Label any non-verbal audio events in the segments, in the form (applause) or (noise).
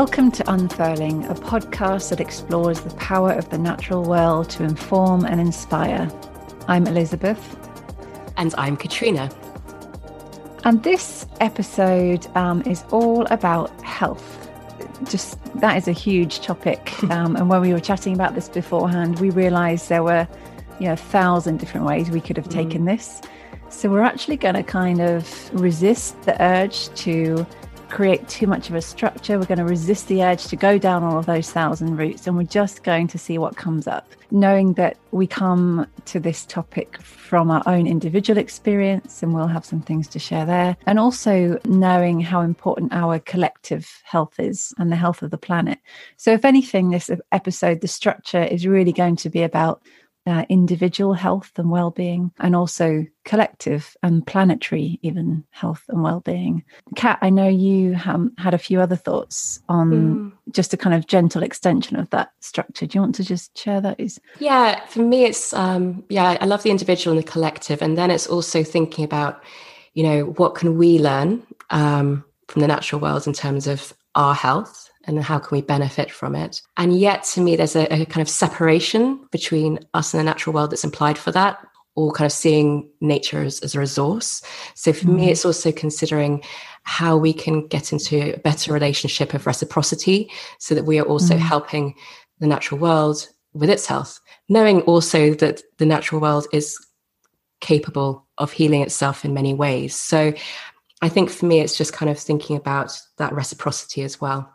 Welcome to Unfurling, a podcast that explores the power of the natural world to inform and inspire. I'm Elizabeth. And I'm Katrina. And this episode um, is all about health. Just that is a huge topic. (laughs) Um, and when we were chatting about this beforehand, we realized there were, you know, a thousand different ways we could have taken mm. this. So we're actually going to kind of resist the urge to create too much of a structure. We're going to resist the urge to go down all of those thousand routes and we're just going to see what comes up, knowing that we come to this topic from our own individual experience and we'll have some things to share there. And also knowing how important our collective health is and the health of the planet. So, if anything, this episode, the structure is really going to be about uh, individual health and well-being and also collective and planetary even health and well-being. Kat i know you um, had a few other thoughts on mm. just a kind of gentle extension of that structure. Do you want to just share those? Yeah for me it's um yeah i love the individual and the collective and then it's also thinking about you know what can we learn um, from the natural world in terms of our health and how can we benefit from it. And yet to me there's a, a, kind of separation between us and the natural world that's implied for that or kind of seeing nature as, as a resource so for mm. me it's also considering how we can get into a better relationship of reciprocity so that we are also mm. helping the natural world with its health knowing also that the natural world is capable of healing itself in many ways so I think for me, it's just kind of thinking about that reciprocity as well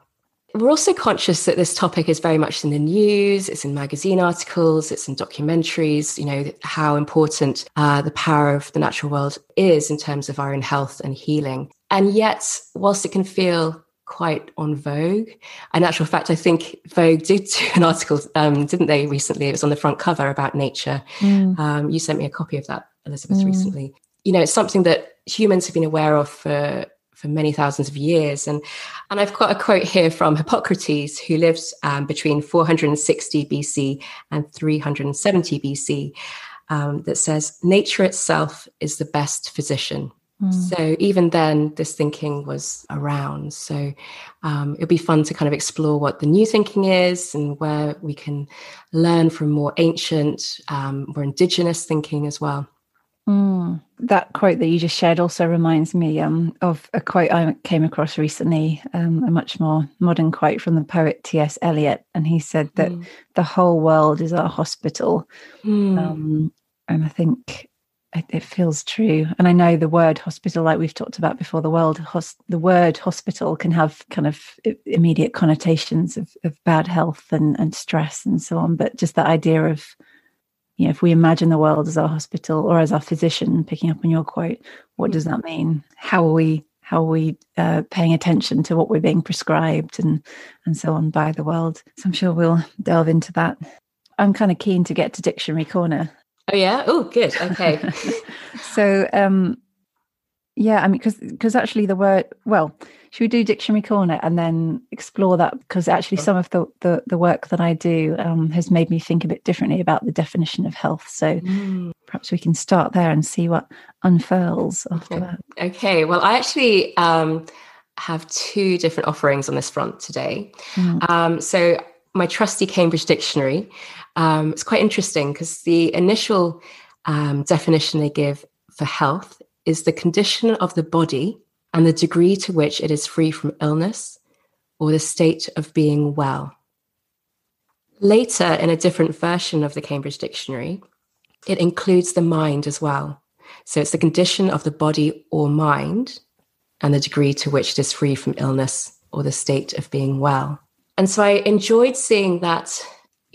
we're also conscious that this topic is very much in the news, it's in magazine articles, it's in documentaries, you know, how important uh, the power of the natural world is in terms of our own health and healing. And yet, whilst it can feel quite on Vogue. In actual fact, I think Vogue did (laughs) do an article, um, didn't they, recently? It was on the front cover about nature. Mm. Um, you sent me a copy of that, Elizabeth, mm. recently. You know, it's something that humans have been aware of for for many thousands of years. And, and I've got a quote here from Hippocrates, who lived um, between 460 BC and 370 BC, um, that says, Nature itself is the best physician. Mm. So even then, this thinking was around. So um, it'll be fun to kind of explore what the new thinking is and where we can learn from more ancient, um, more indigenous thinking as well. Mm. That quote that you just shared also reminds me um, of a quote I came across recently, um, a much more modern quote from the poet T.S. Eliot. And he said that mm. the whole world is our hospital. Mm. Um, and I think it, it, feels true. And I know the word hospital, like we've talked about before, the world, hos- the word hospital can have kind of immediate connotations of, of bad health and, and stress and so on. But just that idea of you know, if we imagine the world as our hospital or as our physician, picking up on your quote, what does that mean? How are we how are we uh, paying attention to what we're being prescribed and and so on by the world? So I'm sure we'll delve into that. I'm kind of keen to get to dictionary corner. Oh yeah. Oh, good. Okay. (laughs) so um, yeah, I mean, because because actually the word well, should we do dictionary corner and then explore that because actually some of the, the, the work that i do um, has made me think a bit differently about the definition of health so mm. perhaps we can start there and see what unfurls after okay. that okay well i actually um, have two different offerings on this front today mm. um, so my trusty cambridge dictionary um, it's quite interesting because the initial um, definition they give for health is the condition of the body and the degree to which it is free from illness or the state of being well. Later, in a different version of the Cambridge Dictionary, it includes the mind as well. So it's the condition of the body or mind and the degree to which it is free from illness or the state of being well. And so I enjoyed seeing that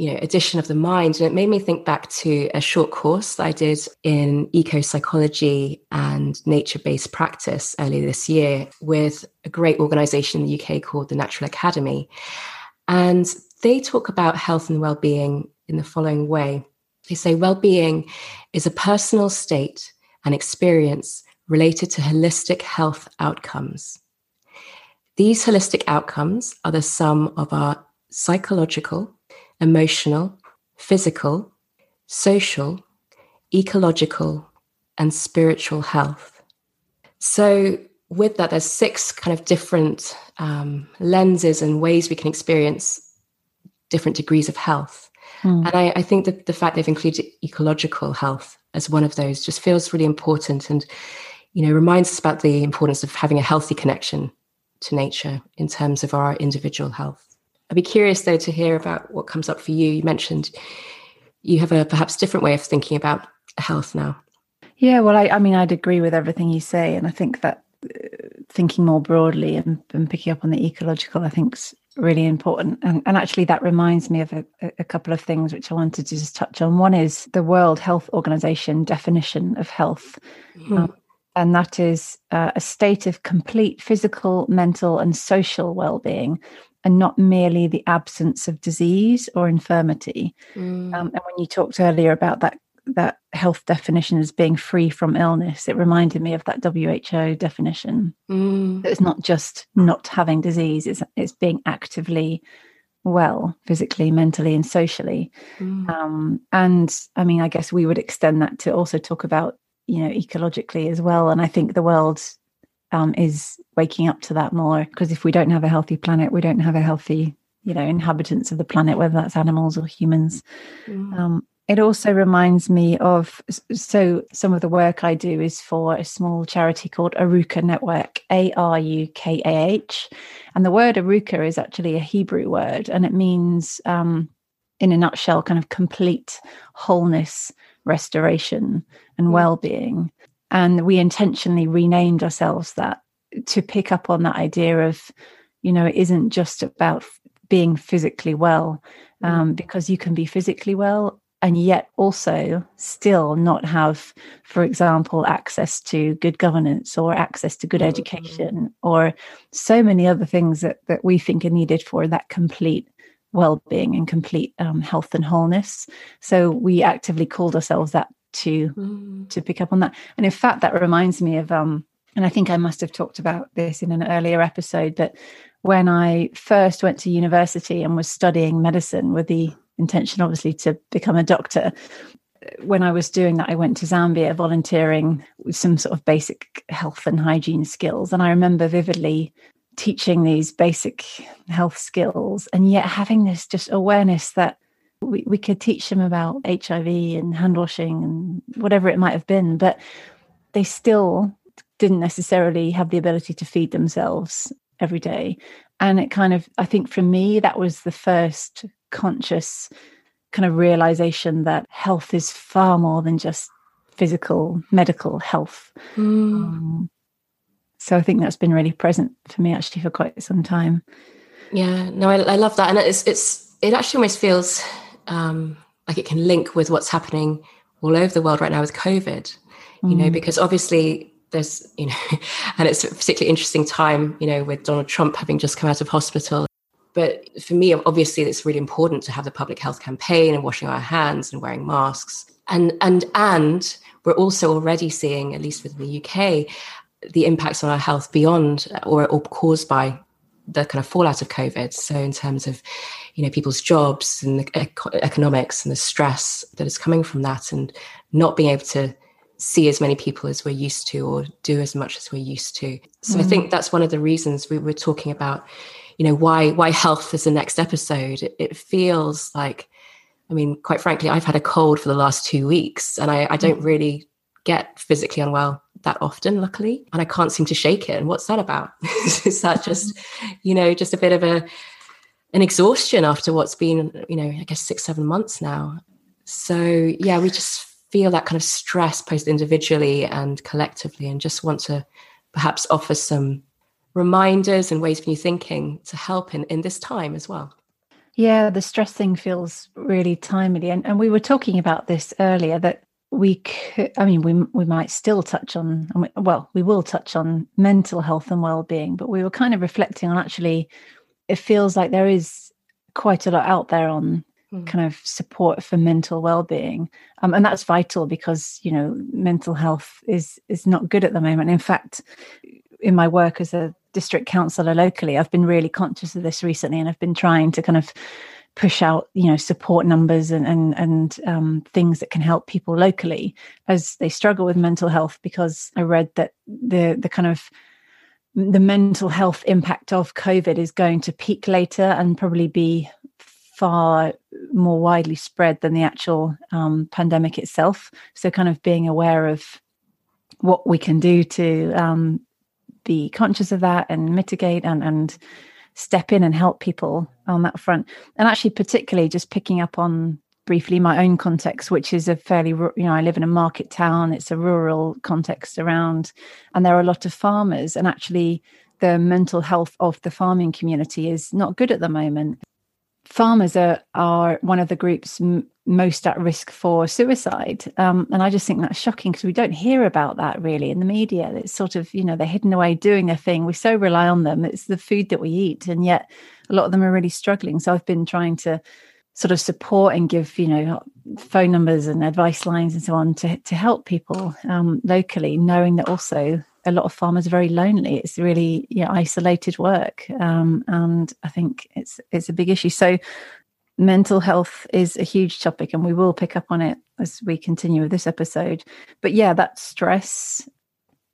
you know addition of the mind. And it made me think back to a short course that i did in eco psychology and nature-based practice earlier this year with a great organization in the uk called the natural academy. And they talk about health and well-being in the following way. They say well-being is a personal state and experience related to holistic health outcomes. These holistic outcomes are the sum of our psychological emotional, physical, social, ecological, and spiritual health. So, with that, there's six kind of different um, lenses and ways we can experience different degrees of health. Mm. And I, I, think that the fact they've included ecological health as one of those just feels really important and, you know, reminds us about the importance of having a healthy connection to nature in terms of our individual health. I'd be curious though to hear about what comes up for you. You mentioned you have a perhaps different way of thinking about health now. Yeah, well, I, I mean, I'd agree with everything you say, and I think that uh, thinking more broadly and, and, picking up on the ecological, I think, is really important. And, and actually, that reminds me of a, a, couple of things which I wanted to just touch on. One is the World Health Organization definition of health. Mm. Um, and that is uh, a state of complete physical, mental, and social well being, and not merely the absence of disease or infirmity. Mm. Um, and when you talked earlier about that that health definition as being free from illness, it reminded me of that WHO definition. Mm. It's not just not having disease; it's it's being actively well, physically, mentally, and socially. Mm. Um, and I mean, I guess we would extend that to also talk about you know ecologically as well. And I think the world um, is waking up to that more because if we don't have a healthy planet, we don't have a healthy you know inhabitants of the planet whether that's animals or humans mm. um, it also reminds me of so some of the work I do is for a small charity called Arukah Network, A R U K A H. And the word Arukah is actually a Hebrew word and it means, um, in a nutshell, kind of complete wholeness, restoration, and mm. well being. And we intentionally renamed ourselves that to pick up on that idea of, you know, it isn't just about being physically well, mm. um, because you can be physically well and yet also still not have, for example, access to good governance or access to good mm-hmm. education or so many other things that, that we think are needed for that complete well-being and complete um, health and wholeness. So we actively called ourselves that to mm. to pick up on that. And in fact, that reminds me of um, and I think I must have talked about this in an earlier episode, but when I first went to university and was studying medicine with the intention, obviously, to become a doctor. When I was doing that, I went to Zambia volunteering with some sort of basic health and hygiene skills. And I remember vividly teaching these basic health skills and yet having this just awareness that we, we could teach them about HIV and hand washing and whatever it might have been, but they still didn't necessarily have the ability to feed themselves every day. And it kind of, I think for me, that was the first conscious kind of realization that health is far more than just physical medical health mm. um, so i think that's been really present for me actually for quite some time yeah no i, I love that and it's it's it actually almost feels um, like it can link with what's happening all over the world right now with covid you know mm. because obviously there's you know (laughs) and it's a particularly interesting time you know with donald trump having just come out of hospital but for me, obviously, it's really important to have the public health campaign and washing our hands and wearing masks. And and and we're also already seeing, at least within the UK, the impacts on our health beyond or, or caused by the kind of fallout of COVID. So in terms of, you know, people's jobs and the economics and the stress that is coming from that, and not being able to see as many people as we're used to or do as much as we're used to. So mm. I think that's one of the reasons we were talking about you know why why health is the next episode it, it, feels like i mean quite frankly i've had a cold for the last two weeks and i, I don't mm. really get physically unwell that often luckily and i can't seem to shake it and what's that about (laughs) is that just you know just a bit of a an exhaustion after what's been you know i guess six seven months now so yeah we just feel that kind of stress both individually and collectively and just want to perhaps offer some reminders and ways of new thinking to help in, in this time as well. Yeah, the stress thing feels really timely. And, and we were talking about this earlier that we could, I mean, we, we might still touch on, well, we will touch on mental health and well being, but we were kind of reflecting on actually, it feels like there is quite a lot out there on mm. kind of support for mental well-being um, and that's vital because you know mental health is is not good at the moment in fact in my work as a district councillor locally, I've been really conscious of this recently, and I've been trying to kind of push out, you know, support numbers and and and um, things that can help people locally as they struggle with mental health. Because I read that the the kind of the mental health impact of COVID is going to peak later and probably be far more widely spread than the actual um, pandemic itself. So, kind of being aware of what we can do to um, be conscious of that and mitigate and, and step in and help people on that front. And actually, particularly just picking up on briefly my own context, which is a fairly, you know, I live in a market town, it's a rural context around, and there are a lot of farmers. And actually, the mental health of the farming community is not good at the moment. Farmers are, are one of the groups m- most at risk for suicide. Um, and I just think that's shocking because we don't hear about that really in the media. It's sort of, you know, they're hidden away doing their thing. We so rely on them. It's the food that we eat. And yet a lot of them are really struggling. So I've been trying to sort of support and give, you know, phone numbers and advice lines and so on to, to help people um, locally, knowing that also a lot of farmers are very lonely. It's really you know, isolated work, um, and I think it's it's a big issue. So, mental health is a huge topic, and we will pick up on it as we continue with this episode. But yeah, that stress,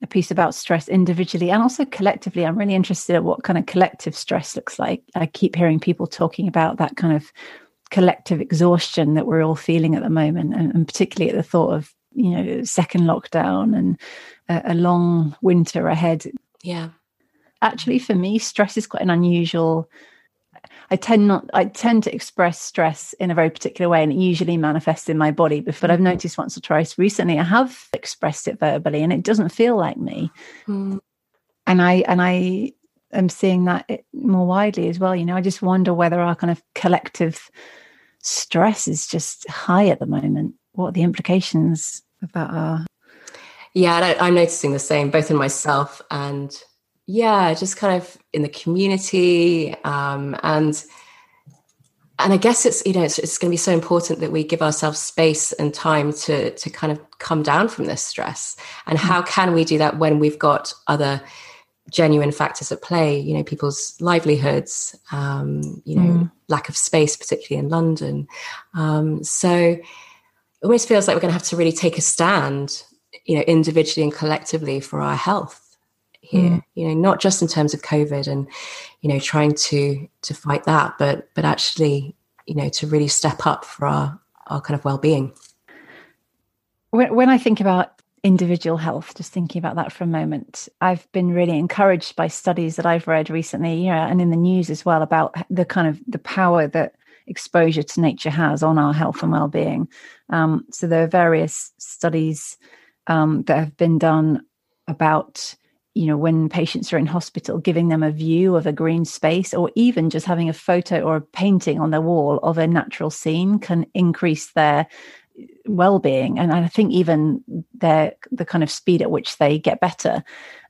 a piece about stress individually and also collectively. I'm really interested in what kind of collective stress looks like. I keep hearing people talking about that kind of collective exhaustion that we're all feeling at the moment, and, and particularly at the thought of you know second lockdown and a, a long winter ahead. Yeah. Actually, for me, stress is quite an unusual. I tend not. I tend to express stress in a very particular way, and it usually manifests in my body. But I've mm-hmm. noticed once or twice recently, I have expressed it verbally, and it doesn't feel like me. Mm. And I and I am seeing that more widely as well. You know, I just wonder whether our kind of collective stress is just high at the moment. What the implications of that are? Yeah, I, am noticing the same, both in myself and yeah, just kind of in the community, um, and and I guess it's you know it's, it's going to be so important that we give ourselves space and time to to kind of come down from this stress. And how mm. can we do that when we've got other genuine factors at play? You know, people's livelihoods, um, you know, mm. lack of space, particularly in London. Um, so it almost feels like we're going to have to really take a stand you know individually and collectively for our health here mm. you know not just in terms of covid and you know trying to to fight that but but actually you know to really step up for our our kind of well-being when, when i think about individual health just thinking about that for a moment. I've been really encouraged by studies that i've read recently you know and in the news as well about the kind of the power that exposure to nature has on our health and well-being. Um, so there are various studies um, that have been done about you know when patients are in hospital giving them a view of a green space or even just having a photo or a painting on their wall of a natural scene can increase their well-being and i think even their the kind of speed at which they get better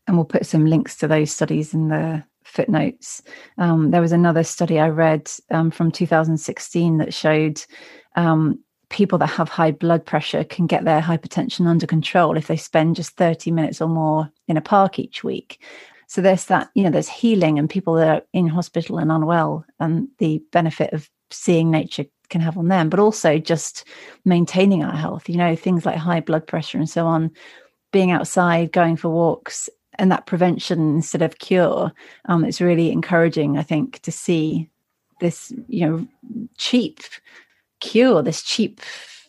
and we'll put some links to those studies in the footnotes um, there was another study i read um, from 2016 that showed um, people that have high blood pressure can get their hypertension under control if they spend just 30 minutes or more in a park each week. So there's that, you know, there's healing and people that are in hospital and unwell and the benefit of seeing nature can have on them, but also just maintaining our health, you know, things like high blood pressure and so on, being outside, going for walks, and that prevention instead of cure. Um, it's really encouraging, I think, to see this, you know, cheap cure, this cheap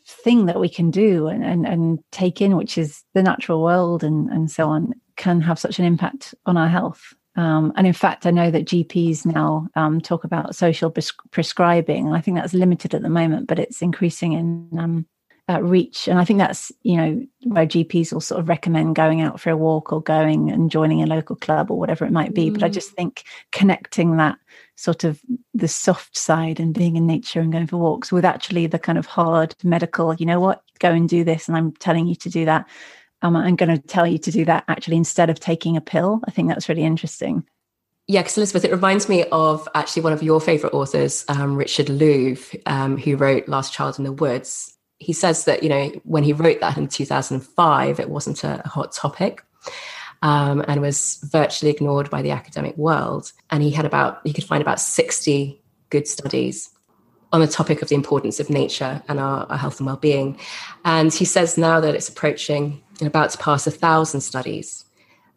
thing that we can do and, and, and take in, which is the natural world and, and so on, can have such an impact on our health. Um, and in fact, I know that GPs now um, talk about social pres- prescribing, I think that's limited at the moment, but it's increasing in um, uh, reach. And I think that's you know where GPs will sort of recommend going out for a walk or going and joining a local club or whatever it might be. Mm. But I mm. just think connecting that sort of the soft side and being in nature and going for walks with actually the kind of hard medical, you know what, go and do this. And I'm telling you to do that. I'm going to tell you to do that actually instead of taking a pill. I think that's really interesting. Yeah, because Elizabeth, it reminds me of actually one of your favorite authors, um, Richard Louv, um, who wrote Last Child in the Woods. He says that, you know, when he wrote that in 2005, it wasn't a hot topic um, and was virtually ignored by the academic world. And he had about, he could find about 60 good studies on the topic of the importance of nature and our, our health and well-being. And he says now that it's approaching, and about to pass a thousand studies.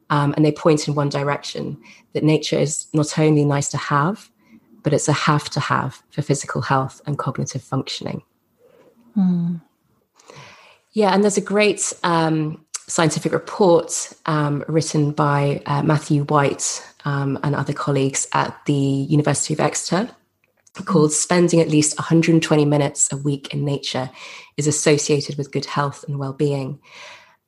Um, and they point in one direction that nature is not only nice to have, but it's a have to have for physical health and cognitive functioning. Mm. Yeah, and there's a great um, scientific report um, written by uh, Matthew White um, and other colleagues at the University of Exeter called Spending at least 120 minutes a week in nature is associated with good health and well being.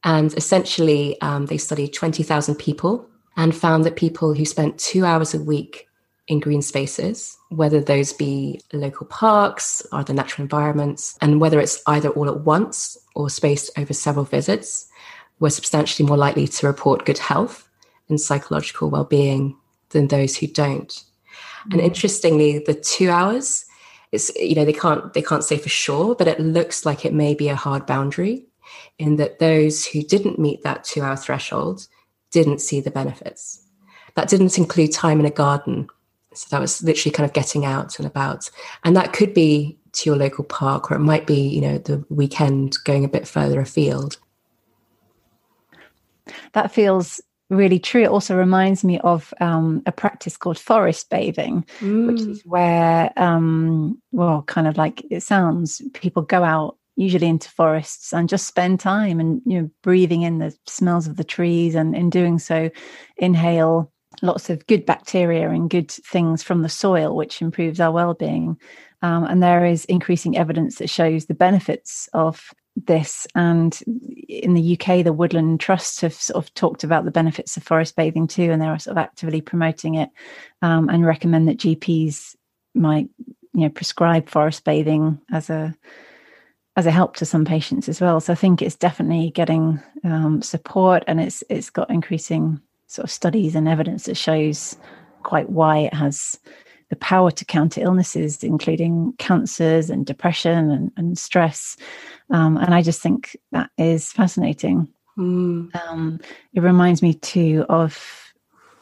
And essentially, um, they studied 20,000 people and found that people who spent two hours a week in green spaces, whether those be local parks or the natural environments, and whether it's either all at once or spaced over several visits, were substantially more likely to report good health and psychological well-being than those who don't. And mm. interestingly, the two hours, it's you know they can't they can't say for sure, but it looks like it may be a hard boundary in that those who didn't meet that two-hour threshold didn't see the benefits. That didn't include time in a garden so that was literally kind of getting out and about. And that could be to your local park, or it might be, you know, the weekend going a bit further afield. That feels really true. It also reminds me of um, a practice called forest bathing, mm. which is where, um, well, kind of like it sounds, people go out usually into forests and just spend time and you know breathing in the smells of the trees and in doing so inhale lots of good bacteria and good things from the soil, which improves our well-being. Um, and there is increasing evidence that shows the benefits of this. And in the UK, the Woodland Trust have sort of talked about the benefits of forest bathing too, and they're sort of actively promoting it um, and recommend that GPs might, you know, prescribe forest bathing as a as a help to some patients as well. So I think it's definitely getting um, support, and it's it's got increasing sort of studies and evidence that shows quite why it has the power to counter illnesses, including cancers and depression and, and stress. Um, and I just think that is fascinating. Mm. Um, it reminds me too of,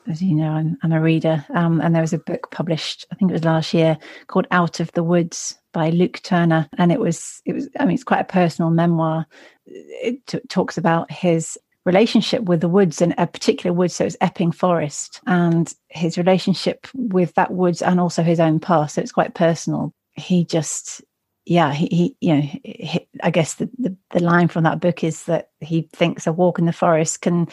as you know, I'm, I'm a reader, um, and there was a book published, I think it was last year, called Out of the Woods by Luke Turner, and it was, it was, I mean, it's quite a personal memoir. It t- talks about his relationship with the woods and a particular wood so it's epping forest and his relationship with that woods and also his own past so it's quite personal. He just yeah he, he you know he, i guess the, the, the line from that book is that he thinks a walk in the forest can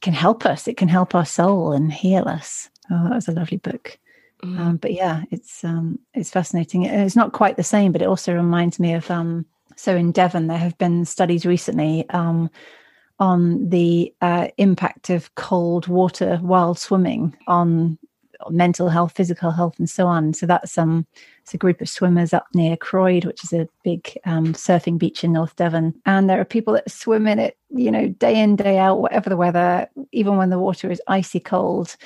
can help us. It can help our soul and heal us. Oh that was a lovely book. Mm. um, but yeah it's um it's fascinating. It's not quite the same but it also reminds me of um so in devon there have been studies recently um on the uh, impact of cold water while swimming on mental health, physical health, and so on. So that's um, it's a group of swimmers up near Croyde, which is a big um, surfing beach in North Devon, and there are people that swim in it, you know, day in day out, whatever the weather, even when the water is icy cold.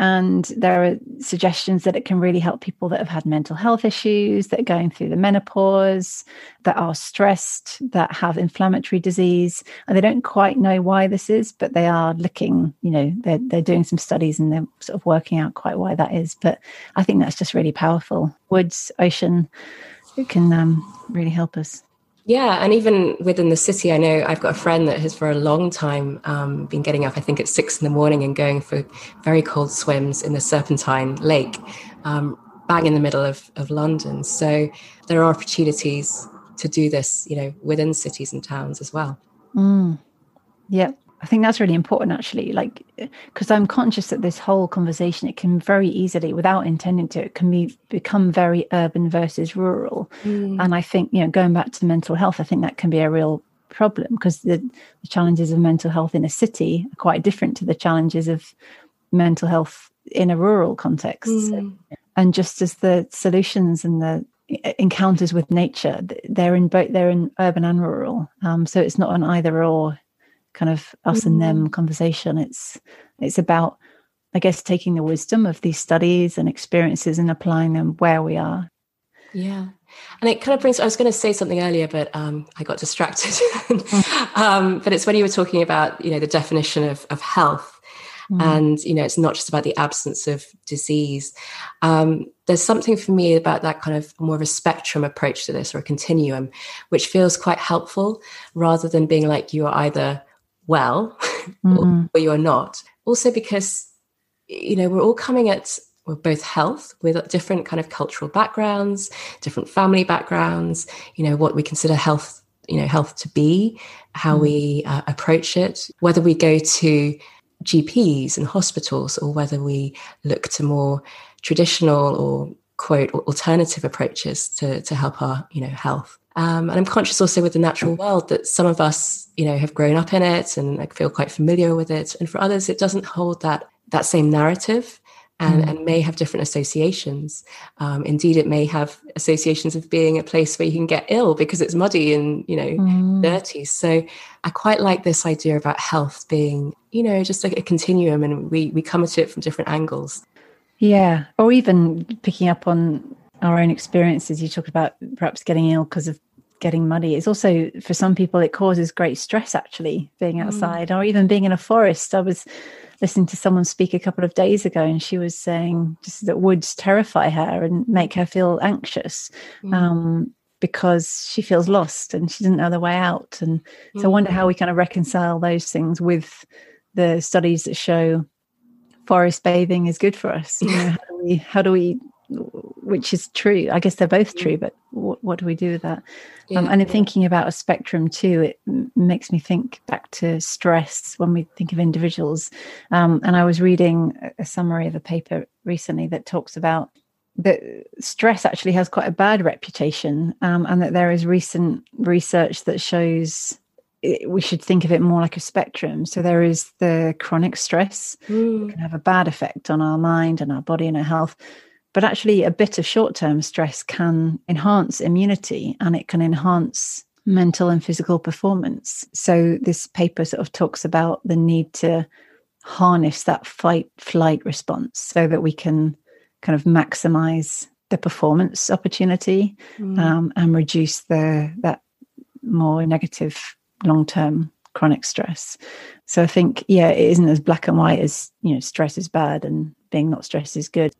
And there are suggestions that it can really help people that have had mental health issues, that are going through the menopause, that are stressed, that have inflammatory disease. And they don't quite know why this is, but they are looking, you know, they're, they're doing some studies and they're sort of working out quite why that is. But I think that's just really powerful. Woods, ocean, it can um, really help us. Yeah, and even within the city, I know I've got a friend that has for a long time um, been getting up, I think at six in the morning and going for very cold swims in the Serpentine Lake, um, bang in the middle of, of London. So there are opportunities to do this, you know, within cities and towns as well. Mm. Yeah, I think that's really important, actually. Like, because I'm conscious that this whole conversation, it can very easily, without intending to, it can be become very urban versus rural. Mm. And I think, you know, going back to mental health, I think that can be a real problem because the, the challenges of mental health in a city are quite different to the challenges of mental health in a rural context. Mm. And just as the solutions and the encounters with nature, they're in both they're in urban and rural. Um, so it's not an either or kind of us mm. and them mm. conversation. It's it's about, I guess, taking the wisdom of these studies and experiences and applying them where we are. Yeah. And it kind of brings, I was going to say something earlier, but um, I got distracted. Mm. (laughs) um, but it's when you were talking about, you know, the definition of, of health. Mm. And, you know, it's not just about the absence of disease. Um, there's something for me about that kind of more of a spectrum approach to this or a continuum, which feels quite helpful rather than being like you are either well (laughs) mm-hmm. or, or, you're not. also because you know we're all coming at well, both health with different kind of cultural backgrounds different family backgrounds you know what we consider health you know health to be how mm. we uh, approach it whether we go to gps and hospitals or whether we look to more traditional or quote alternative approaches to, to help our you know health um, and i'm conscious also with the natural world that some of us you know have grown up in it and like, feel quite familiar with it and for others it doesn't hold that that same narrative and, mm. and may have different associations. Um, indeed, it may have associations of being a place where you can get ill because it's muddy and you know mm. dirty. So I quite like this idea about health being you know just like a continuum, and we we come at it from different angles. Yeah, or even picking up on our own experiences. You talk about perhaps getting ill because of getting muddy. It's also for some people it causes great stress actually being mm. outside mm. or even being in a forest. I was listening to someone speak a couple of days ago and she was saying just that woods terrify her and make her feel anxious mm. um, because she feels lost and she doesn't know the way out and so mm. i wonder how we kind of reconcile those things with the studies that show forest bathing is good for us you know how do we how do we which is true. I guess they're both true, but what, what do we do with that? Um, yeah, um, and in thinking about a spectrum too, it m- makes me think back to stress when we think of individuals. Um, and I was reading a summary of a paper recently that talks about that stress actually has quite a bad reputation, um, and that there is recent research that shows it, we should think of it more like a spectrum. So there is the chronic stress mm. can have a bad effect on our mind and our body and our health but actually, a bit of short term stress can enhance immunity and it can enhance mental and physical performance. So, this paper sort of talks about the need to harness that fight flight response so that we can kind of maximize the performance opportunity mm. um, and reduce the that more negative long term chronic stress. So I think yeah, it isn't as black and white as you know stress is bad and being not stressed is good.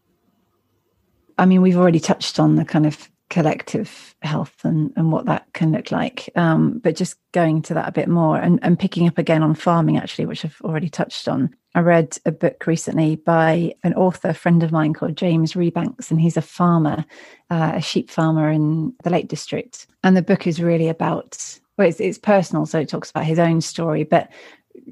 I mean, we've already touched on the kind of collective health and, and what that can look like. Um, but just going to that a bit more and, and picking up again on farming, actually, which I've already touched on. I read a book recently by an author, friend of mine called James Rebanks, and he's a farmer, uh, a sheep farmer in the Lake District. And the book is really about, well, it's, it's personal, so it talks about his own story, but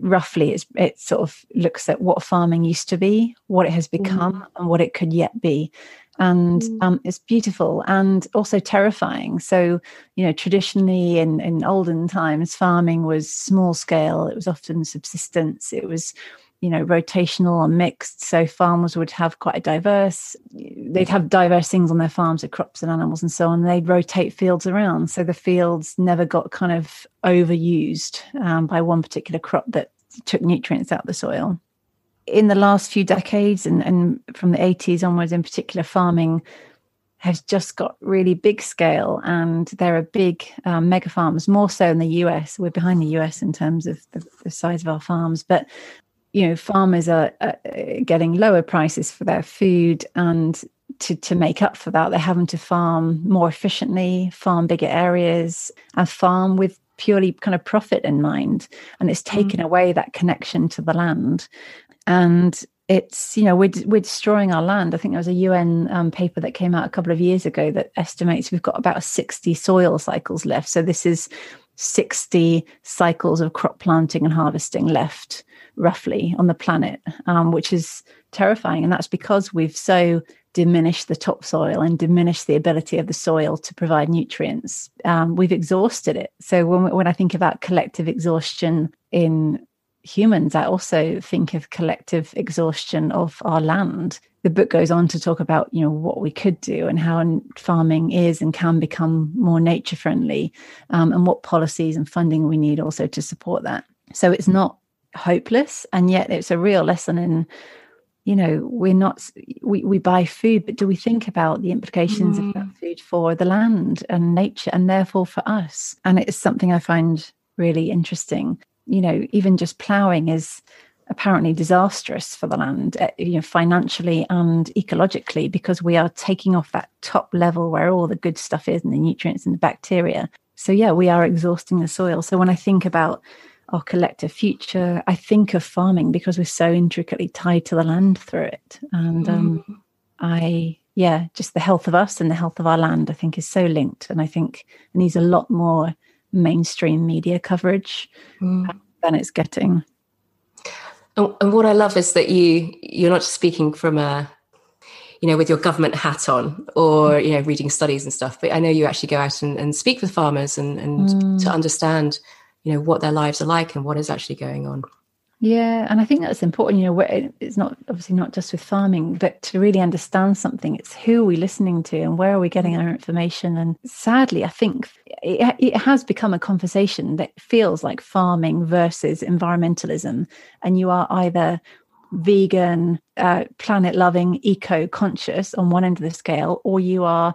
roughly it's, it sort of looks at what farming used to be, what it has become, mm. and what it could yet be and mm. um, it's beautiful and also terrifying. So, you know, traditionally in, in olden times, farming was small scale, it was often subsistence, it was, you know, rotational or mixed. So, farmers would have quite a diverse, they'd have diverse things on their farms of crops and animals and so on. They'd rotate fields around. So, the fields never got kind of overused um, by one particular crop that took nutrients out of the soil in the last few decades and, and from the 80s onwards in particular farming has just got really big scale and there are big um, mega farms more so in the us we're behind the us in terms of the, the size of our farms but you know farmers are uh, getting lower prices for their food and to, to make up for that they're having to farm more efficiently farm bigger areas. And farm with purely kind of profit in mind and it's mm-hmm. taken mm. away that connection to the land and it's you know we're we're destroying our land. I think there was a UN um, paper that came out a couple of years ago that estimates we've got about sixty soil cycles left. So this is sixty cycles of crop planting and harvesting left, roughly, on the planet, um, which is terrifying. And that's because we've so diminished the topsoil and diminish the ability of the soil to provide nutrients. Um, we've exhausted it. So when when I think about collective exhaustion in humans, I also think of collective exhaustion of our land. The book goes on to talk about, you know, what we could do and how farming is and can become more nature friendly, um, and what policies and funding we need also to support that. So it's not hopeless, and yet it's a real lesson in you know we're not we, we buy food but do we think about the implications mm. of that food for the land and nature and therefore for us and it's something i find really interesting you know, even just ploughing is apparently disastrous for the land, eh, you know, financially and ecologically, because we are taking off that top level where all the good stuff is and the nutrients and the bacteria. So yeah, we are exhausting the soil. So when I think about our collective future. I think of farming because we're so intricately tied to the land through it. And um, mm. I, yeah, just the health of us and the health of our land, I think, is so linked. And I think it needs a lot more mainstream media coverage mm. than it's getting. And what I love is that you you're not just speaking from a you know, with your government hat on or, you know, reading studies and stuff. But I know you actually go out and, and speak with farmers and, and mm. to understand, you know, what their lives are like and what is actually going on. Yeah, and I think that's important. You know, it's not obviously not just with farming, but to really understand something, it's who are we listening to and where are we getting our information. And sadly, I think it, it has become a conversation that feels like farming versus environmentalism, and you are either vegan, uh, planet loving, eco conscious on one end of the scale, or you are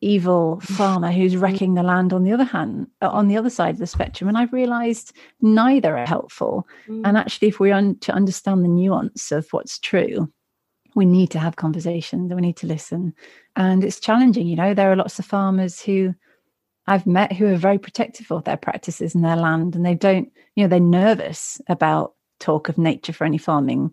evil (laughs) farmer who's wrecking the land on the other hand uh, on the other side of the spectrum and i've realized neither are helpful mm. and actually if we want to understand the nuance of what's true we need to have conversations we need to listen and it's challenging you know there are lots of farmers who i've met who are very protective of their practices and their land and they don't you know they're nervous about talk of nature friendly farming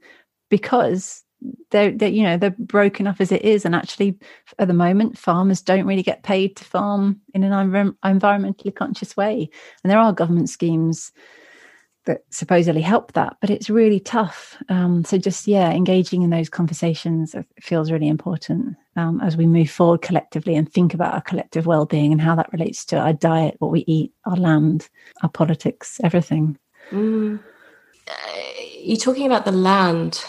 because they're, they're, you know they're broke enough as it is. And actually at the moment farmers don't really get paid to farm in an env- environmentally conscious way. And there are government schemes that supposedly help that but it's really tough. Um, so just yeah engaging in those conversations feels really important um, as we move forward collectively and think about our collective well-being and how that relates to our diet what we eat our land our politics everything. Mm. You're talking about the land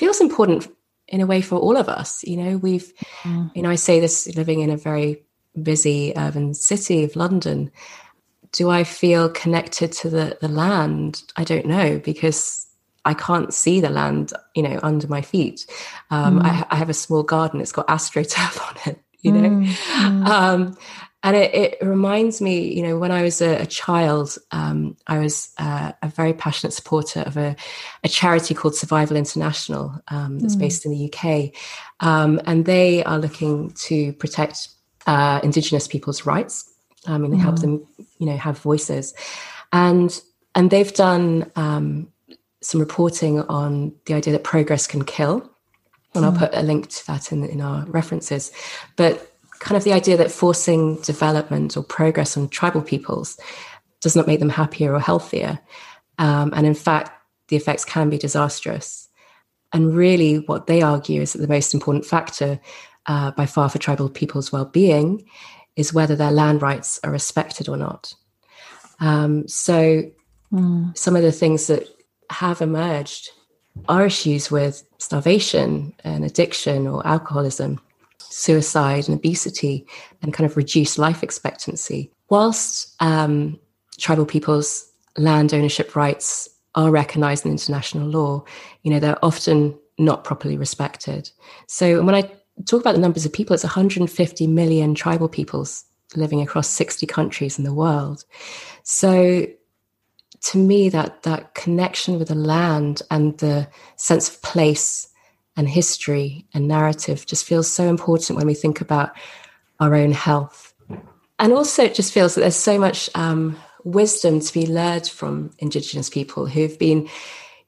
feels important in a way for all of us you know we've mm. you know i say this living in a very busy urban city of london do i feel connected to the the land i don't know because i can't see the land you know under my feet um, mm. I, I, have a small garden it's got astroturf (laughs) on it you know mm. mm. um, and it, it, reminds me, you know, when I was a, a child, um, I was uh, a very passionate supporter of a, a charity called Survival International um, that's mm. based in the UK. Um, and they are looking to protect uh, Indigenous people's rights um, and mm. help them, you know, have voices. And, and they've done um, some reporting on the idea that progress can kill. And. I'll put a link to that in, in our references. But kind of the idea that forcing development or progress on tribal peoples does not make them happier or healthier. Um, and in fact, the effects can be disastrous. And really, what they argue is that the most important factor uh, by far for tribal people's well being is whether their land rights are respected or not. Um, so, mm. some of the things that have emerged are issues with starvation and addiction or alcoholism suicide and obesity and kind of reduced life expectancy. Whilst um, tribal people's land ownership rights are recognized in international law, you know, they're often not properly respected. So when I talk about the numbers of people, it's 150 million tribal peoples living across 60 countries in the world. So to me, that that connection with the land and the sense of place and history and narrative just feels so important when we think about our own health. And also, it just feels that there's so much um, wisdom to be learned from Indigenous people who've been,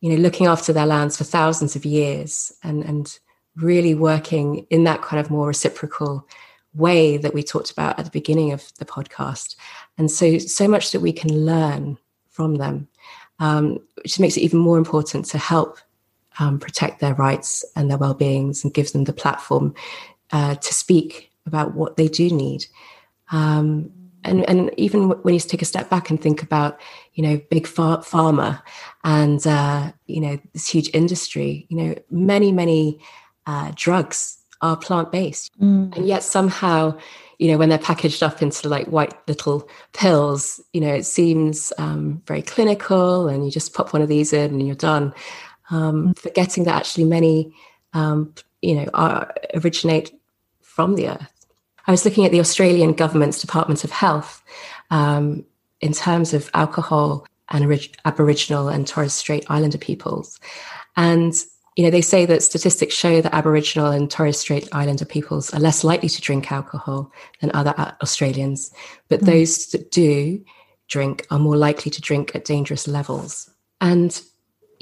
you know, looking after their lands for thousands of years and, and really working in that kind of more reciprocal way that we talked about at the beginning of the podcast. And so, so much that we can learn from them, um, which makes it even more important to help um, protect their rights and their well-beings and gives them the platform uh, to speak about what they do need. Um, and, and even when you take a step back and think about, you know, big far- pharma and, uh, you know, this huge industry, you know, many, many uh, drugs are plant-based. Mm. And yet somehow, you know, when they're packaged up into like white little pills, you know, it seems um, very clinical and you just pop one of these in and you're done um, forgetting that actually many, um, you know, are, originate from the earth. I was looking at the Australian government's Department of Health um, in terms of alcohol and orig- Aboriginal and Torres Strait Islander peoples. And, you know, they say that statistics show that Aboriginal and Torres Strait Islander peoples are less likely to drink alcohol than other uh, Australians. But mm. those that do drink are more likely to drink at dangerous levels. And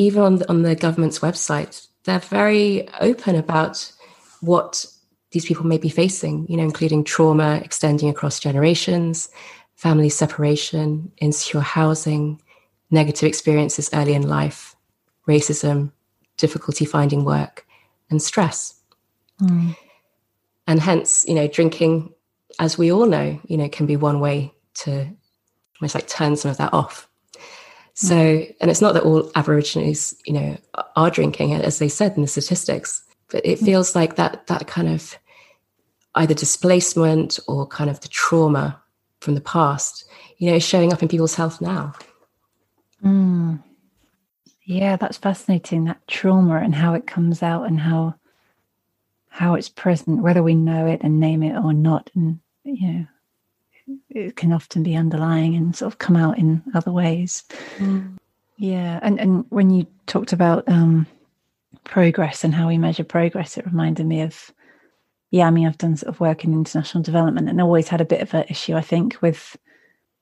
even on the, on the government's website, they're very open about what these people may be facing, you know, including trauma extending across generations, family separation, insecure housing, negative experiences early in life, racism, difficulty finding work, and stress. Mm. And hence, you know, drinking, as we all know, you know, can be one way to almost like turn some of that off. So, and it's not that all Aborigines, you know, are drinking, as they said in the statistics, but it mm. feels like that that kind of either displacement or kind of the trauma from the past, you know, is showing up in people's health now. Mm. Yeah, that's fascinating. That trauma and how it comes out and how how it's present, whether we know it and name it or not, and you know, it can often be underlying and sort of come out in other ways. Mm. Yeah, and and when you talked about um, progress and how we measure progress, it reminded me of yeah. I mean, I've done sort of work in international development and always had a bit of an issue, I think, with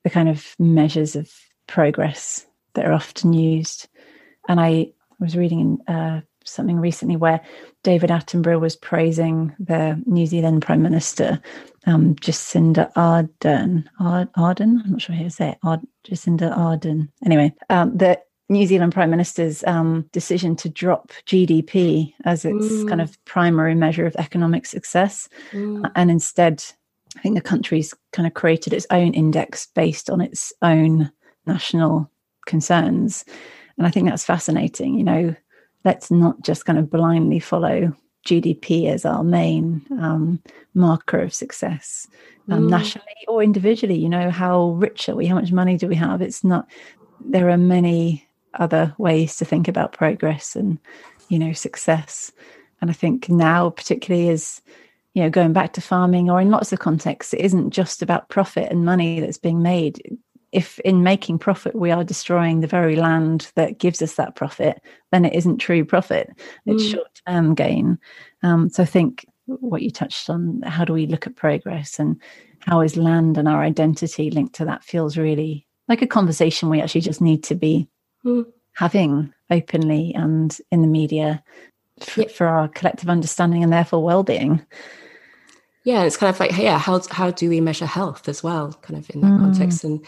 the kind of measures of progress that are often used. And I was reading uh, something recently where David Attenborough was praising the New Zealand Prime Minister, um, Jacinda Ardern. Ardern? I'm not sure how to say it. Ard- Jacinda Ardern. Anyway, um, the New Zealand Prime Minister's um, decision to drop GDP as its mm. kind of primary measure of economic success. Mm. And instead, I think the country's kind of created its own index based on its own national concerns. And I think that's fascinating. You know, let's not just kind of blindly follow GDP as our main um, marker of success um, mm. nationally or individually. You know, how rich are we? How much money do we have? It's not, there are many other ways to think about progress and, you know, success. And I think now, particularly as, you know, going back to farming or in lots of contexts, it isn't just about profit and money that's being made if in making profit we are destroying the very land that gives us that profit, then it isn't true profit. It's mm. short term gain. Um, so I think what you touched on, how do we look at progress and how is land and our identity linked to that feels really like a conversation we actually just need to be mm. having openly and in the media for, yeah. for our collective understanding and therefore well-being yeah it's kind of like yeah how how do we measure health as well kind of in that mm. context and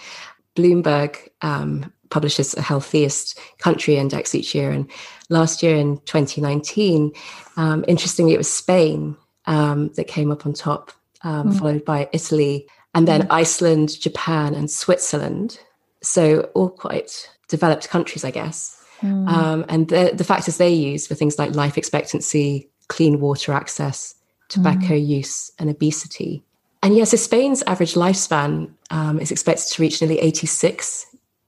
bloomberg um, publishes a healthiest country index each year and last year in 2019 um, interestingly it was spain um, that came up on top mm. followed by italy and then mm. iceland japan and switzerland so all quite developed countries i guess mm. and the, the factors they use for things like life expectancy clean water access tobacco mm. use, and obesity. And yes, yeah, so Spain's average lifespan um, is expected to reach nearly 86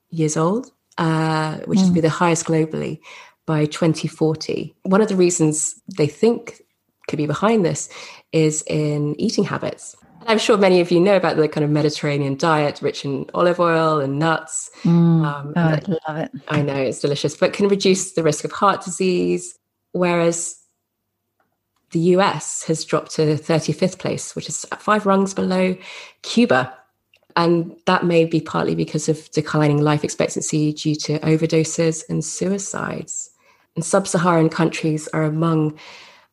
years old, uh, which mm. would be the highest globally by 2040. One of the reasons they think could be behind this is in eating habits. And I'm sure many of you know about the kind of Mediterranean diet, rich in olive oil and nuts. Mm. Um, oh, I love it. I know it's delicious, but can reduce the risk of heart disease. Whereas the US has dropped to 35th place, which is five rungs below Cuba. And that may be partly because of declining life expectancy due to overdoses and suicides. And sub Saharan countries are among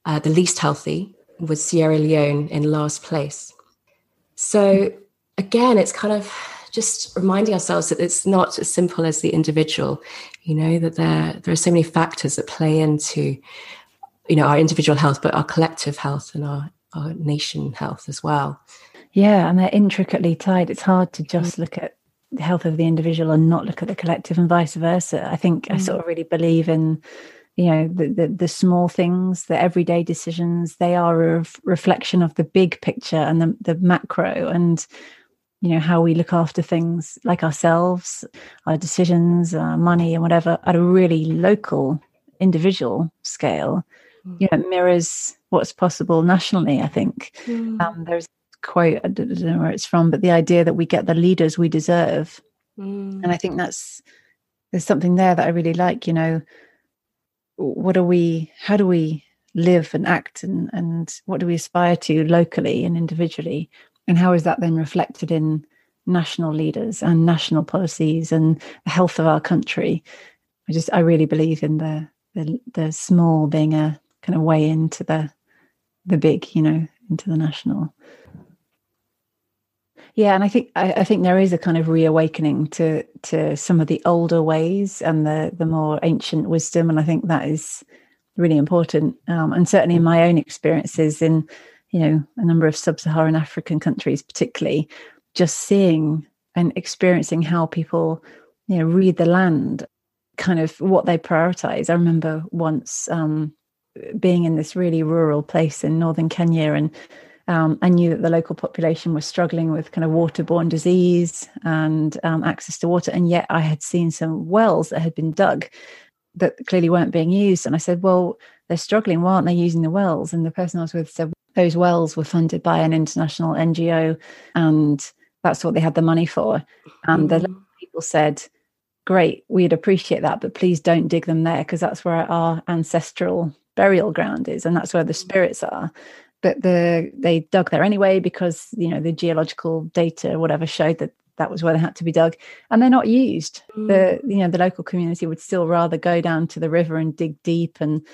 uh, the least healthy, with Sierra Leone in last place. So, again, it's kind of just reminding ourselves that it's not as simple as the individual, you know, that there, there are so many factors that play into you know our individual health but our collective health and our, our nation health as well. Yeah and they're intricately tied. It's hard to just look at the health of the individual and not look at the collective and vice versa. I think mm. i sort of really believe in you know the, the, the small things the everyday decisions they are a reflection of the big picture and the, the macro and you know how we look after things like ourselves our decisions our money and whatever at a really local individual scale you know mirrors what's possible nationally i think mm. um, there's a quote i don't know where it's from but the idea that we get the leaders we deserve mm. and i think that's there's something there that i really like you know what are we how do we live and act and and what do we aspire to locally and individually and how is that then reflected in national leaders and national policies and the health of our country. I just I really believe in the the, the small being a kind of way into the the big, you know, into the national. Yeah, and I think I, I, think there is a kind of reawakening to to some of the older ways and the the more ancient wisdom, and I think that is really important. Um, and certainly in my own experiences in you know a number of sub-Saharan African countries, particularly, just seeing and experiencing how people you know read the land, kind of what they prioritize. I remember once um, being in this really rural place in northern Kenya and um, I knew that the local population was struggling with kind of waterborne disease and um, access to water. And yet I had seen some wells that had been dug that clearly weren't being used. And I said, Well, they're struggling. Why aren't they using the wells? And the person I was with said, Those wells were funded by an international NGO and that's what they had the money for. And the people said, Great, we'd appreciate that, but please don't dig them there because that's where our ancestral burial ground is and that's where the spirits are. But the they dug there anyway because you know the geological data whatever showed that that was where they had to be dug and they're not used. Mm. the you know the local community would still rather go down to the river and dig deep and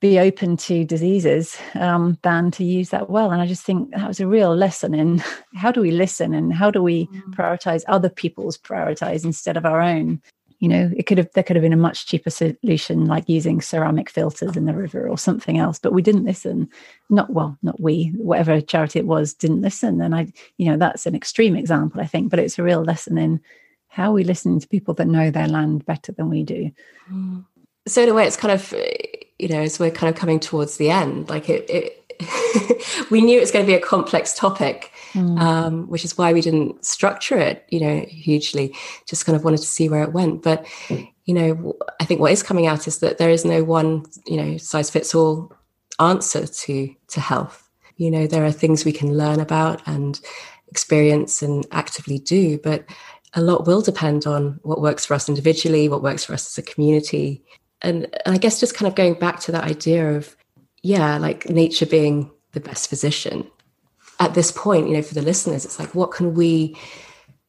be open to diseases um, than to use that well. And i just think that was a real lesson in (laughs) how do we listen and how do we mm. prioritize other people's prioritize instead of our own you know it could have there could have been a much cheaper solution like using ceramic filters in the river or something else but we didn't listen. Not well not we whatever charity it was didn't listen. And i you know that's an extreme example i think but it's a real lesson in how we listening to people that know their land better than we do. So in a way it's kind of you know as we're kind of coming towards the end like it, it (laughs) we knew it was going to be a complex topic mm. um, which is why we didn't structure it, you know, hugely. Just kind of wanted to see where it went. But you know, I think what is coming out is that there is no one, you know, size fits all answer to to health. You know, there are things we can learn about and experience and actively do, but a lot will depend on what works for us individually, what works for us as a community. And, and I guess just kind of going back to that idea of, yeah, like nature being the best physician at this point, you know, for the listeners, it's like, what can we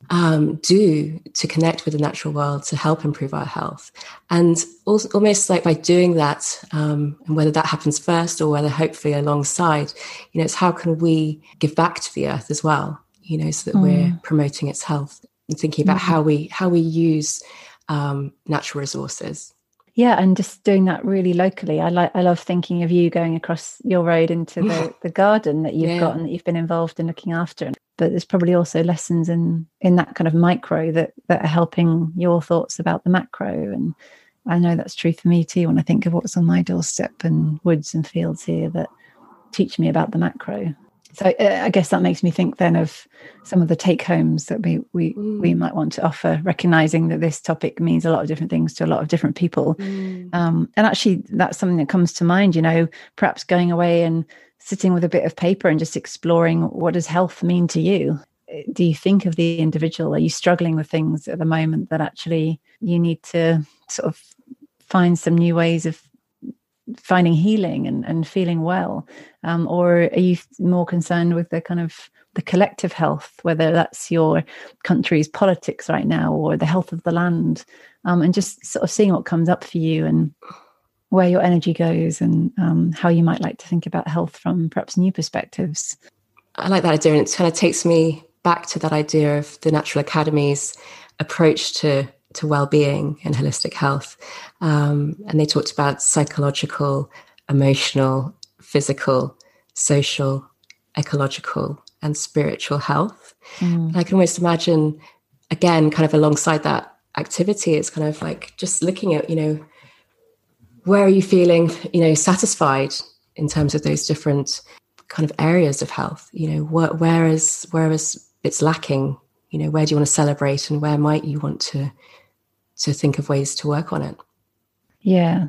um, do to connect with the natural world to help improve our health? And also, almost like by doing that, um, and whether that happens first or whether hopefully alongside, you know, it's how can we give back to the earth as well, you know, so that mm. we're promoting its health and thinking about mm. how we how we use um, natural resources yeah and just doing that really locally. I like i love thinking of you going across your road into the, (laughs) the garden that you've yeah. got and that you've been involved in looking after. But there's probably also lessons in in that kind of micro that that are helping your thoughts about the macro. And i know that's true for me too when i think of what's on my doorstep and woods and fields here that teach me about the macro so uh, I guess that makes me think then of some of the take homes that we we mm. we might want to offer, recognizing that this topic means a lot of different things to a lot of different people. Mm. Um, and actually, that's something that comes to mind. You know, perhaps going away and sitting with a bit of paper and just exploring what does health mean to you. Do you think of the individual? Are you struggling with things at the moment that actually you need to sort of find some new ways of finding healing and, and feeling well? Um, or are you more concerned with the kind of the collective health whether that's your country's politics right now or the health of the land? Um, and just sort of seeing what comes up for you and where your energy goes and um, how you might like to think about health from perhaps new perspectives. I like that idea and it kind of takes me back to that idea of the natural academy's approach to to well-being and holistic health. Um, and they talked about psychological emotional physical social ecological and spiritual health. Mm. i can almost imagine again kind of alongside that activity it's kind of like just looking at you know where are you feeling you know satisfied in terms of those different kind of areas of health? You know where, where is where is it's lacking? You know where do you want to celebrate and where might you want to to think of ways to work on it. Yeah.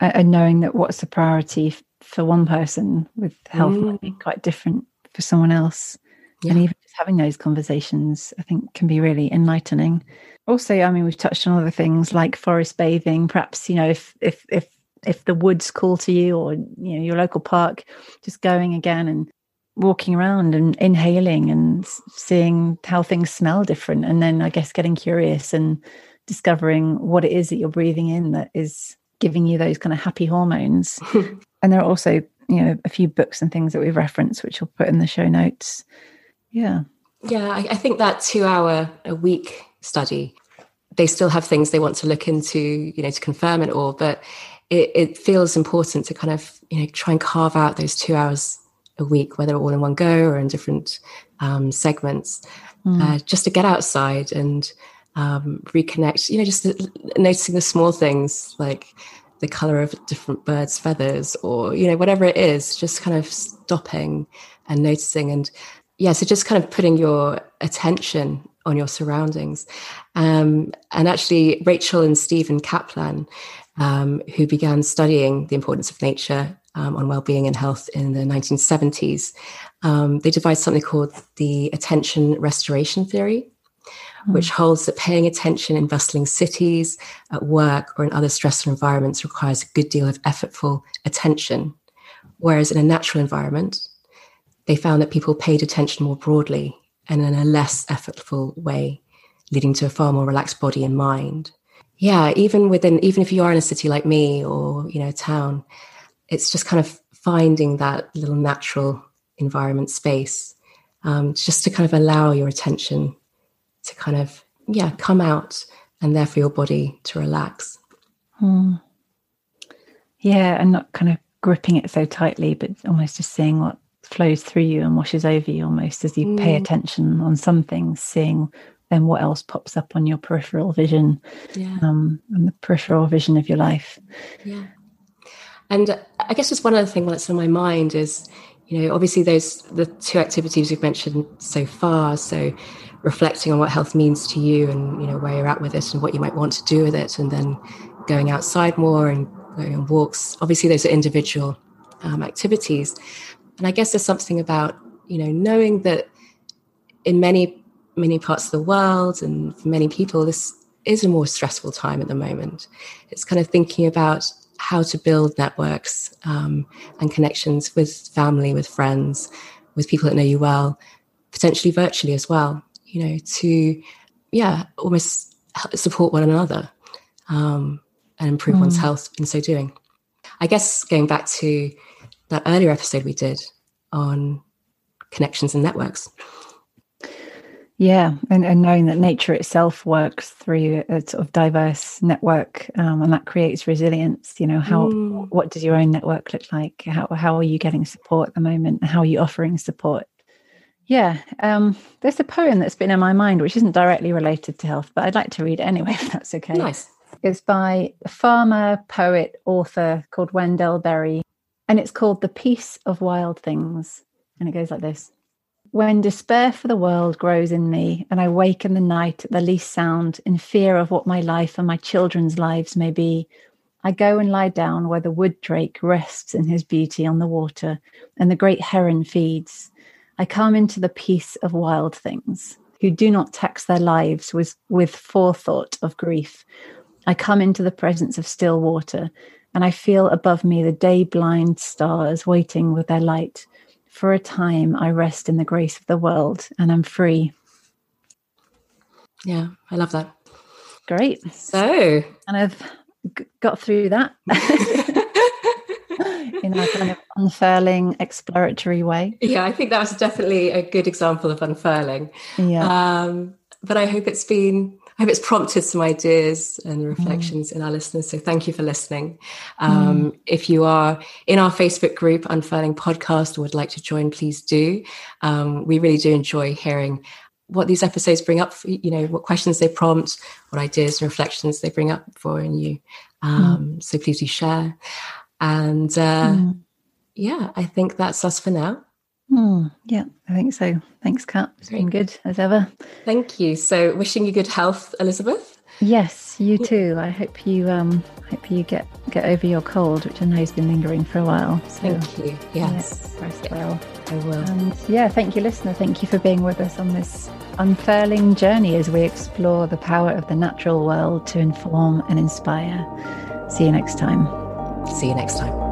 And knowing that what's the priority for one person with health mm. might be mm. quite different for someone else. Yeah. And even just having those conversations, I think, can be really enlightening. Also, I mean, we've touched on other things like forest bathing. Perhaps, you know, if if if if the woods call to you or you know your local park, just going again and walking around and inhaling and seeing how things smell different and then i guess getting curious and discovering what it is that you're breathing in that is giving you those kind of happy hormones. (laughs) And there are also you know a few books and things that we've referenced which we'll put in the show notes. Yeah. Yeah i, I think that two hour a week study they still have things they want to look into you know to confirm it all but it, it feels important to kind of you know try and carve out those two hours a week, whether all in one go or in different um, segments, mm. uh, just to get outside and um, reconnect. You know, just noticing the small things like the color of different birds' feathers, or you know, whatever it is. Just kind of stopping and noticing, and yeah, so just kind of putting your attention on your surroundings. Um, and actually, Rachel and Stephen Kaplan um, who began studying the importance of nature um, on well-being and health in the 1970s. Um, they devised something called the attention restoration theory. Which holds that paying attention in bustling cities, at work, or in other stressful environments requires a good deal of effortful attention. Whereas in a natural environment, they found that people paid attention more broadly and in a less effortful way, leading to a far more relaxed body and mind yeah, even within, even if you are in a city like me or, you know, a town, it's just kind of finding that little natural environment space um, just to kind of allow your attention to kind of, yeah, come out and there for your body to relax. Hmm. Yeah, and not kind of gripping it so tightly, but almost just seeing what flows through you and washes over you almost as you mm. pay attention on some things, seeing then what else pops up on your peripheral vision yeah. um, and the peripheral vision of your life. Yeah. And I guess just one other thing that's on my mind is, you know, obviously those the two activities we've mentioned so far. So reflecting on what health means to you and you know where you're at with it and what you might want to do with it, and then going outside more and going on walks. Obviously, those are individual um, activities, and I guess there's something about you know knowing that in many many parts of the world and for many people, this is a more stressful time at the moment. It's kind of thinking about how to build networks um, and connections with family, with friends, with people that know you well, potentially virtually as well, you know, to, yeah, almost support one another um, and improve mm. one's health in so doing. I guess going back to that earlier episode we did on connections and networks. Yeah, and, and knowing that nature itself works through a sort of diverse network, um, and that creates resilience. You know, how mm. what does your own network look like? How how are you getting support at the moment? How are you offering support? Yeah, um, there's a poem that's been in my mind which isn't directly related to health, but I'd like to read it anyway, (laughs) if that's okay. Nice. It's by a farmer, poet, author called Wendell Berry, and it's called "The Peace of Wild Things," and it goes like this. When despair for the world grows in me, and I wake in the night at the least sound, in fear of what my life and my children's lives may be, I go and lie down where the wood drake rests in his beauty on the water, and the great heron feeds. I come into the peace of wild things, who do not tax their lives with, with forethought of grief. I come into the presence of still water, and I feel above me the day blind stars waiting with their light for a time, I rest in the grace of the world and I'm free. Yeah, I love that. Great. So, and I've got through that (laughs) in a kind of unfurling, exploratory way. Yeah, I think that was definitely a good example of unfurling. Yeah. Um, but I hope it's been I hope it's prompted some ideas and reflections mm. in our listeners. So thank you for listening. Um, mm. If you are in our Facebook group, Unfurling Podcast, or would like to join, please do. Um, we really do enjoy hearing what these episodes bring up, for, you know, what questions they prompt, what ideas and reflections they bring up for in you. Um, mm. So please do share. And uh, mm. yeah, I think that's us for now. Hmm. yeah, I think so. Thanks, Kat. It's Great. been good as ever. Thank you. So, wishing you good health, Elizabeth. Yes, you too. I hope you um hope you get get over your cold, which I know has been lingering for a while. So, thank you. Yes, rest yeah, well. I will. And yeah, thank you, listener. Thank you for being with us on this unfurling journey as we explore the power of the natural world to inform and inspire. See you next time. See you next time.